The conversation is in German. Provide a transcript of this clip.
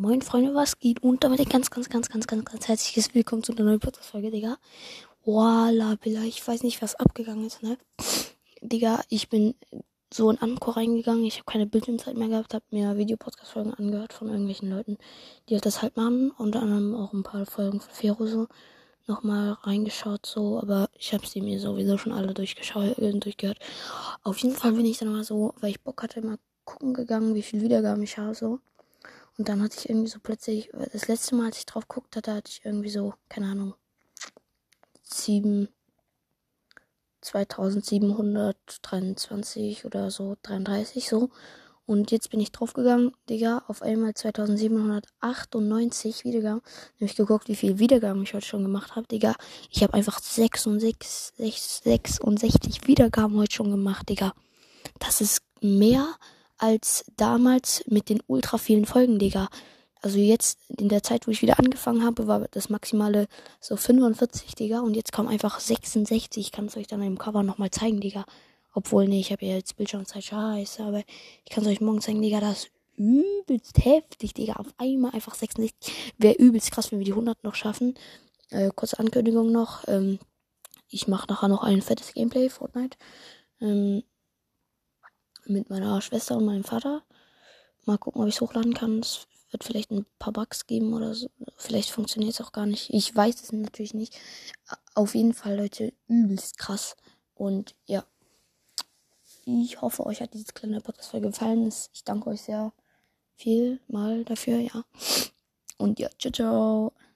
Moin Freunde, was geht? Und damit ein ganz, ganz, ganz, ganz, ganz, ganz herzliches Willkommen zu einer neuen Podcast-Folge, Digga. Voila, Billa, ich weiß nicht, was abgegangen ist, ne? Digga, ich bin so in Anchor reingegangen, ich habe keine Bildschirmzeit mehr gehabt, habe mir Videopodcast-Folgen angehört von irgendwelchen Leuten, die halt das halt machen, unter anderem auch ein paar Folgen von Fero so nochmal reingeschaut, so, aber ich habe sie mir sowieso schon alle durchgeschaut, äh, durchgehört. Auf jeden Fall bin ich dann mal so, weil ich Bock hatte, mal gucken gegangen, wie viel Wiedergaben ich habe, so. Und dann hatte ich irgendwie so plötzlich, das letzte Mal, als ich drauf geguckt hatte, hatte ich irgendwie so, keine Ahnung, 7, 2723 oder so, 33 so. Und jetzt bin ich draufgegangen, Digga, auf einmal 2798 Wiedergaben. Nämlich geguckt, wie viel Wiedergaben ich heute schon gemacht habe, Digga. Ich habe einfach 66, 66 Wiedergaben heute schon gemacht, Digga. Das ist mehr als damals mit den ultra vielen Folgen, Digga. Also jetzt, in der Zeit, wo ich wieder angefangen habe, war das maximale so 45, Digga. Und jetzt kommen einfach 66. Ich kann es euch dann im Cover nochmal zeigen, Digga. Obwohl, nee, ich habe ja jetzt Bildschirmzeit scheiße, aber ich kann es euch morgen zeigen, Digga. Das ist übelst heftig, Digga. Auf einmal einfach 66. Wäre übelst krass, wenn wir die 100 noch schaffen. Äh, kurze Ankündigung noch. Ähm, ich mache nachher noch ein fettes Gameplay, Fortnite. Ähm, mit meiner Schwester und meinem Vater. Mal gucken, ob ich es hochladen kann. Es wird vielleicht ein paar Bugs geben oder so. Vielleicht funktioniert es auch gar nicht. Ich weiß es natürlich nicht. Auf jeden Fall, Leute, übelst krass. Und ja. Ich hoffe, euch hat dieses kleine Podcast-Folge gefallen. Ich danke euch sehr viel mal dafür, ja. Und ja, ciao, ciao.